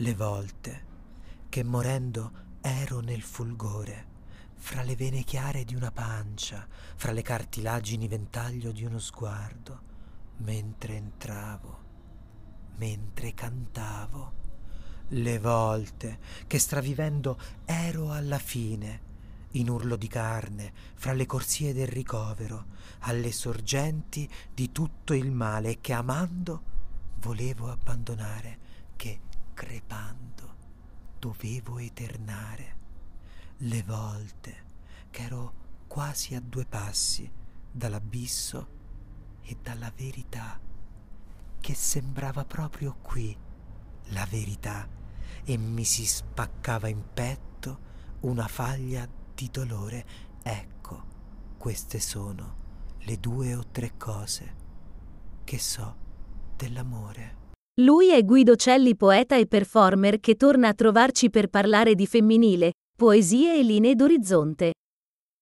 le volte che morendo ero nel fulgore, fra le vene chiare di una pancia, fra le cartilagini ventaglio di uno sguardo, mentre entravo, mentre cantavo, le volte che stravivendo ero alla fine, in urlo di carne, fra le corsie del ricovero, alle sorgenti di tutto il male che amando volevo abbandonare, che crepando dovevo eternare. Le volte che ero quasi a due passi dall'abisso e dalla verità, che sembrava proprio qui la verità e mi si spaccava in petto una faglia di dolore. Ecco, queste sono le due o tre cose che so dell'amore. Lui è Guido Celli, poeta e performer che torna a trovarci per parlare di femminile, poesie e linee d'orizzonte.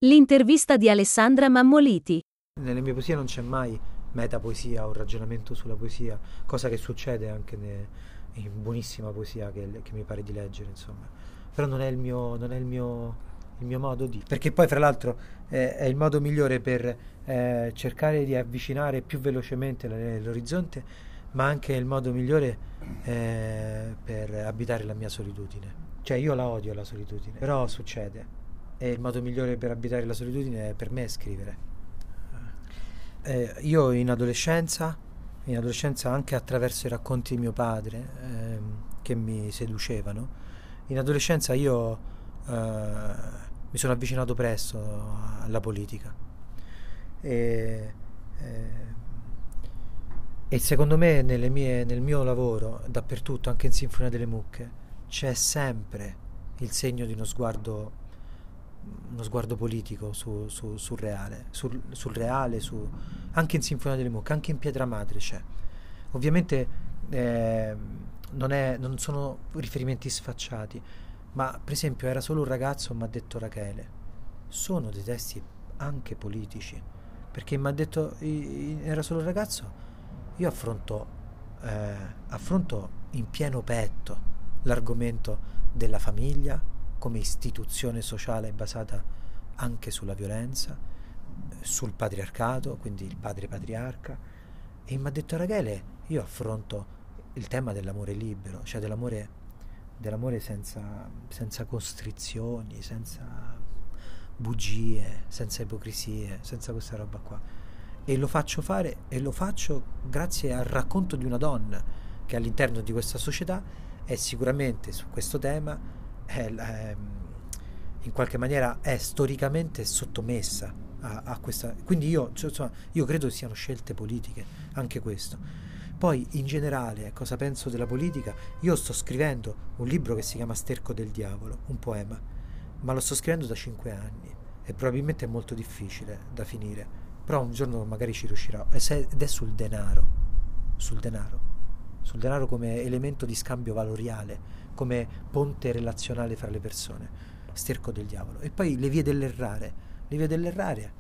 L'intervista di Alessandra Mammoliti. Nelle mie poesie non c'è mai metapoesia o ragionamento sulla poesia, cosa che succede anche ne, in buonissima poesia che, che, mi pare di leggere, insomma. Però non è il mio, non è il mio, il mio modo di... Perché poi, fra l'altro, eh, è il modo migliore per eh, cercare di avvicinare più velocemente l'orizzonte, ma anche il modo migliore eh, per abitare la mia solitudine. Cioè, io la odio la solitudine, però succede. E il modo migliore per abitare la solitudine per me è scrivere. Eh, io in adolescenza in adolescenza anche attraverso i racconti di mio padre eh, che mi seducevano. In adolescenza io eh, mi sono avvicinato presto alla politica e, eh, e secondo me mie, nel mio lavoro, dappertutto, anche in Sinfonia delle Mucche, c'è sempre il segno di uno sguardo uno sguardo politico su, su, sul reale, sul, sul reale su, anche in Sinfonia delle Mucche, anche in Pietra Madre c'è. Ovviamente eh, non, è, non, sono riferimenti sfacciati, ma per esempio era solo un ragazzo, mi ha detto Rachele. Sono dei testi anche politici, perché mi ha detto era solo un ragazzo, io affronto, eh, affronto in pieno petto l'argomento della famiglia, come istituzione sociale basata anche sulla violenza, sul patriarcato, quindi il padre patriarca. E mi ha detto Rachele, io affronto il tema dell'amore libero, cioè dell'amore, dell'amore senza, senza costrizioni, senza bugie, senza ipocrisie, senza questa roba qua. E lo faccio fare e lo faccio grazie al racconto di una donna che all'interno di questa società è sicuramente su questo tema è, è, in qualche maniera è storicamente sottomessa a, a questa. Quindi io, cioè, insomma, io credo siano scelte politiche, anche questo. Poi in generale, cosa penso della politica? Io sto scrivendo un libro che si chiama Sterco del Diavolo, un poema, ma lo sto scrivendo da cinque anni e probabilmente è molto difficile da finire, però un giorno magari ci riuscirò ed è sul denaro, sul denaro, sul denaro come elemento di scambio valoriale come ponte relazionale fra le persone, sterco del diavolo. E poi le vie dell'errare. Le vie dell'errare,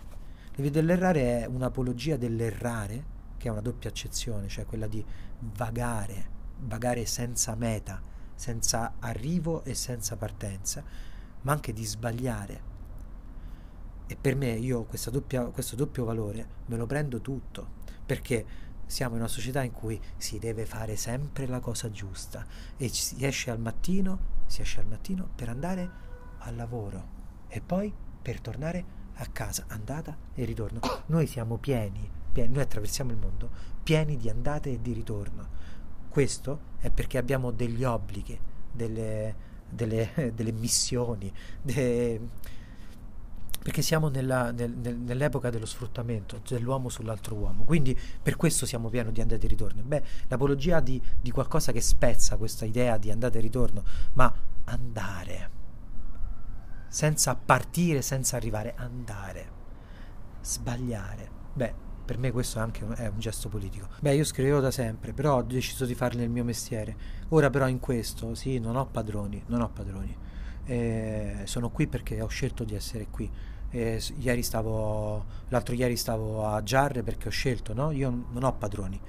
le vie dell'errare è un'apologia dell'errare, che è una doppia accezione, cioè quella di vagare, vagare senza meta, senza arrivo e senza partenza, ma anche di sbagliare. E per me io doppia, questo doppio valore me lo prendo tutto, perché siamo in una società in cui si deve fare sempre la cosa giusta e si esce al mattino, si esce al mattino per andare al lavoro e poi per tornare a casa, andata e ritorno. Noi siamo pieni, pieni, noi attraversiamo il mondo pieni di andate e di ritorno. Questo è perché abbiamo degli obblighi, delle, delle, delle missioni, de, perché siamo nella, nel, nel, nell'epoca dello sfruttamento dell'uomo sull'altro uomo, quindi per questo siamo pieni di andate e ritorno. Beh, l'apologia di, di qualcosa che spezza questa idea di andate e ritorno, ma andare, senza partire, senza arrivare, andare, sbagliare. Beh, per me questo è anche un, è un gesto politico. Beh, io scrivevo da sempre, però ho deciso di farne il mio mestiere. Ora però in questo, sì, non ho padroni, non ho padroni. Eh, sono qui perché ho scelto di essere qui eh, ieri stavo, l'altro ieri stavo a Giarre perché ho scelto, no? Io non ho padroni,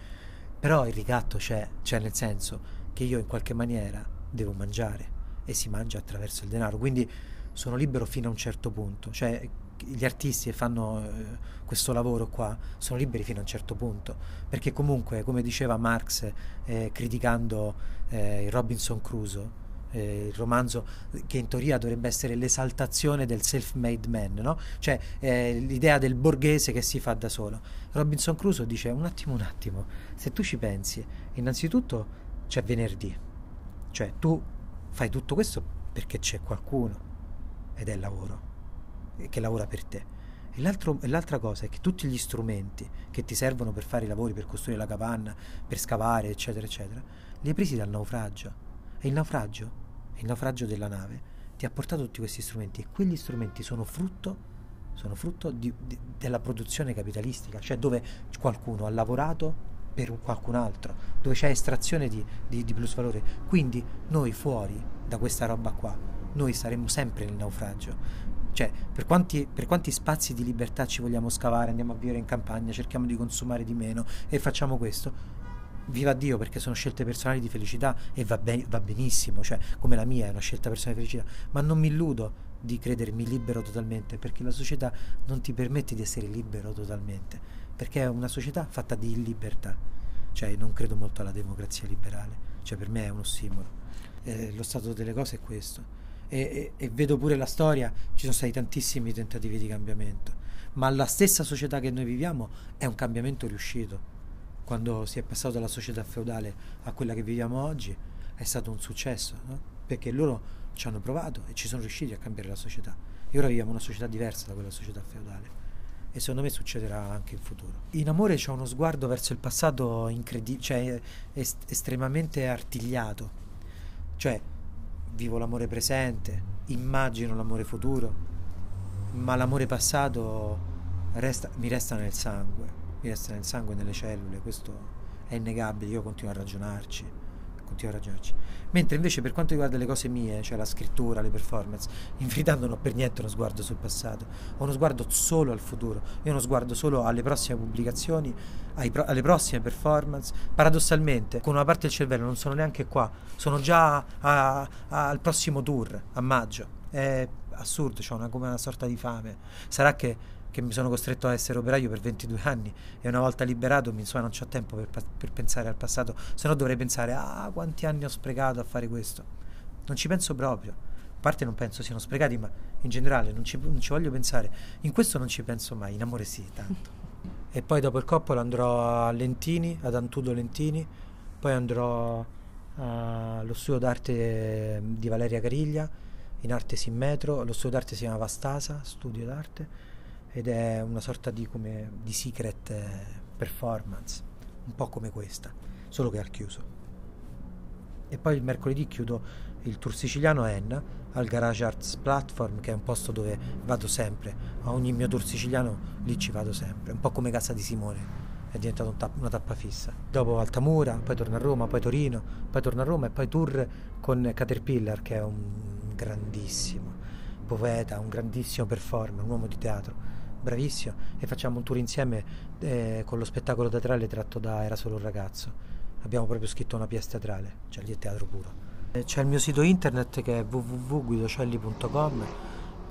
però il ricatto c'è, cioè nel senso che io in qualche maniera devo mangiare e si mangia attraverso il denaro, quindi sono libero fino a un certo punto, cioè gli artisti che fanno eh, questo lavoro qua sono liberi fino a un certo punto, perché comunque, come diceva Marx eh, criticando eh, Robinson Crusoe, eh, il romanzo che in teoria dovrebbe essere l'esaltazione del self-made man, no? cioè eh, l'idea del borghese che si fa da solo. Robinson Crusoe dice un attimo, un attimo, se tu ci pensi, innanzitutto c'è venerdì, cioè tu fai tutto questo perché c'è qualcuno ed è il lavoro che lavora per te. E, l'altra cosa è che tutti gli strumenti che ti servono per fare i lavori, per costruire la capanna, per scavare, eccetera, eccetera, li hai presi dal naufragio. E il naufragio, il naufragio della nave, ti ha portato tutti questi strumenti e quegli strumenti sono frutto, sono frutto di, di, della produzione capitalistica, cioè dove qualcuno ha lavorato per qualcun altro, dove c'è estrazione di, di, di plusvalore. Quindi noi fuori da questa roba qua, noi saremmo sempre nel naufragio. Cioè, per quanti, per quanti, spazi di libertà ci vogliamo scavare, andiamo a vivere in campagna, cerchiamo di consumare di meno e facciamo questo, viva Dio perché sono scelte personali di felicità e va, ben, va benissimo, cioè come la mia è una scelta personale di felicità, ma non mi illudo di credermi libero totalmente perché la società non ti permette di essere libero totalmente, perché è una società fatta di illibertà, cioè non credo molto alla democrazia liberale, cioè per me è uno ossimoro, eh, lo stato delle cose è questo. E, e, e vedo pure la storia, ci sono stati tantissimi tentativi di cambiamento, ma la stessa società che noi viviamo è un cambiamento riuscito quando si è passato dalla società feudale a quella che viviamo oggi, è stato un successo, no? perché loro ci hanno provato e ci sono riusciti a cambiare la società. E ora viviamo una società diversa da quella società feudale. E secondo me succederà anche in futuro. In amore c'è uno sguardo verso il passato incredibile, cioè est- estremamente artigliato. Cioè, vivo l'amore presente, immagino l'amore futuro, ma l'amore passato resta, mi resta nel sangue mi resta nel sangue e nelle cellule, questo è innegabile, io continuo a ragionarci, continuo a ragionarci. Mentre invece per quanto riguarda le cose mie, cioè la scrittura, le performance, in verità non ho per niente uno sguardo sul passato, ho uno sguardo solo al futuro, io uno sguardo solo alle prossime pubblicazioni, pro- alle prossime performance. Paradossalmente, con una parte del cervello non sono neanche qua, sono già a- a- al prossimo tour, a maggio. È assurdo, ho una, come una sorta di fame. Sarà che che mi sono costretto a essere operaio per 22 anni e una volta liberato mi insomma, non ho tempo per, per, pensare al passato, se no dovrei pensare ah quanti anni ho sprecato a fare questo. Non ci penso proprio. A parte non penso siano sprecati, ma in generale non ci, non ci voglio pensare. In questo non ci penso mai, in amore sì, tanto. e poi dopo il coppolo andrò a Lentini, ad Antudo Lentini, poi andrò allo studio d'arte di Valeria Cariglia in arte simmetro, lo studio d'arte si chiama Vastasa, studio d'arte ed è una sorta di, come, di secret eh, performance, un po' come questa, solo che al chiuso. E poi il mercoledì chiudo il tour siciliano a Enna, al Garage Arts Platform, che è un posto dove vado sempre. A ogni mio tour siciliano lì ci vado sempre, un po' come Casa di Simone. È diventata un una tappa fissa. Dopo Altamura, poi torno a Roma, poi Torino, poi torno a Roma e poi tour con Caterpillar, che è un grandissimo poeta, un grandissimo performer, un uomo di teatro bravissimo, e facciamo un tour insieme eh, con lo spettacolo teatrale tratto da Era solo un ragazzo. Abbiamo proprio scritto una pièce teatrale, cioè lì è teatro puro. Eh, c'è il mio sito internet che è www.guidocelli.com,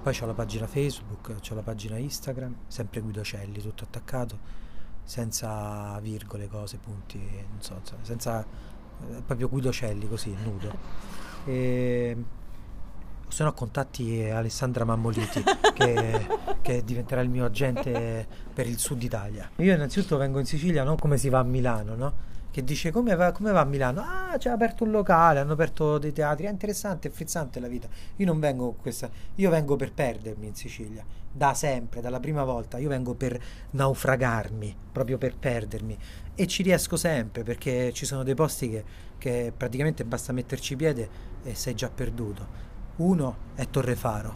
poi c'ho la pagina Facebook, c'ho la pagina Instagram, sempre Guidocelli, tutto attaccato, senza virgole, cose, punti, non so, senza eh, proprio Guidocelli così, nudo. E se no contatti Alessandra Mammoliti che, che, diventerà il mio agente per il sud Italia. Io innanzitutto vengo in Sicilia non come si va a Milano, no? Che dice come va, come va a Milano? Ah, c'è aperto un locale, hanno aperto dei teatri, è interessante, è frizzante la vita. Io non vengo questa, io vengo per perdermi in Sicilia, da sempre, dalla prima volta, io vengo per naufragarmi, proprio per perdermi e ci riesco sempre perché ci sono dei posti che, che praticamente basta metterci piede e sei già perduto uno è Torrefaro,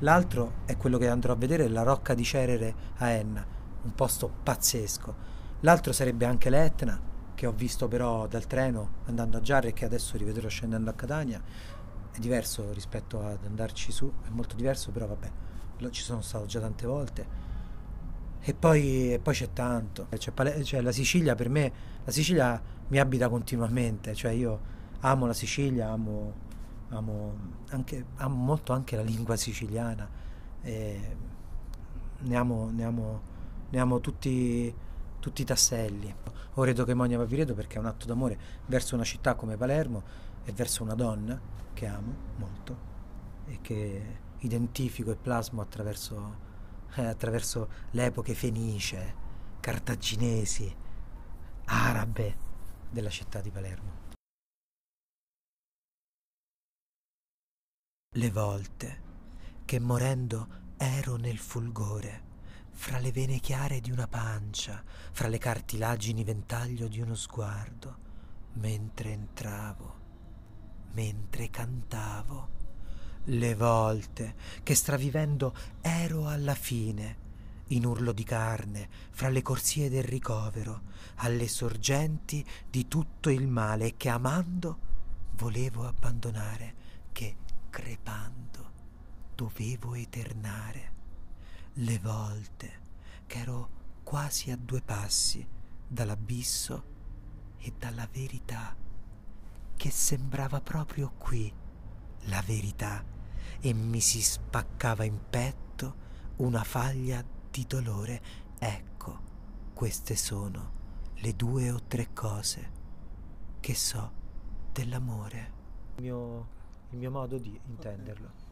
l'altro è quello che andrò a vedere, la Rocca di Cerere a Enna, un posto pazzesco. L'altro sarebbe anche l'Etna, che ho visto però dal treno andando a Giarre e che adesso rivedrò scendendo a Catania. È diverso rispetto ad andarci su, è molto diverso, però vabbè, ci sono stato già tante volte. E poi, e poi c'è tanto, c'è, cioè la Sicilia per me, la Sicilia mi abita continuamente, cioè io amo la Sicilia, amo, amo, anche, amo molto anche la lingua siciliana, e ne amo, ne amo, ne amo tutti, tutti i tasselli. Ho redo Chemonia Papireto perché è un atto d'amore verso una città come Palermo e verso una donna che amo molto e che identifico e plasmo attraverso, eh, attraverso le epoche fenice, cartaginesi, arabe della città di Palermo. Le volte che morendo ero nel fulgore, fra le vene chiare di una pancia, fra le cartilagini ventaglio di uno sguardo, mentre entravo, mentre cantavo. Le volte che stravivendo ero alla fine, in urlo di carne, fra le corsie del ricovero, alle sorgenti di tutto il male che amando volevo abbandonare, che crepando dovevo eternare. Le volte che ero quasi a due passi dall'abisso e dalla verità, che sembrava proprio qui la verità e mi si spaccava in petto una faglia di dolore. Ecco, queste sono le due o tre cose che so dell'amore. Il mio, il mio modo di intenderlo.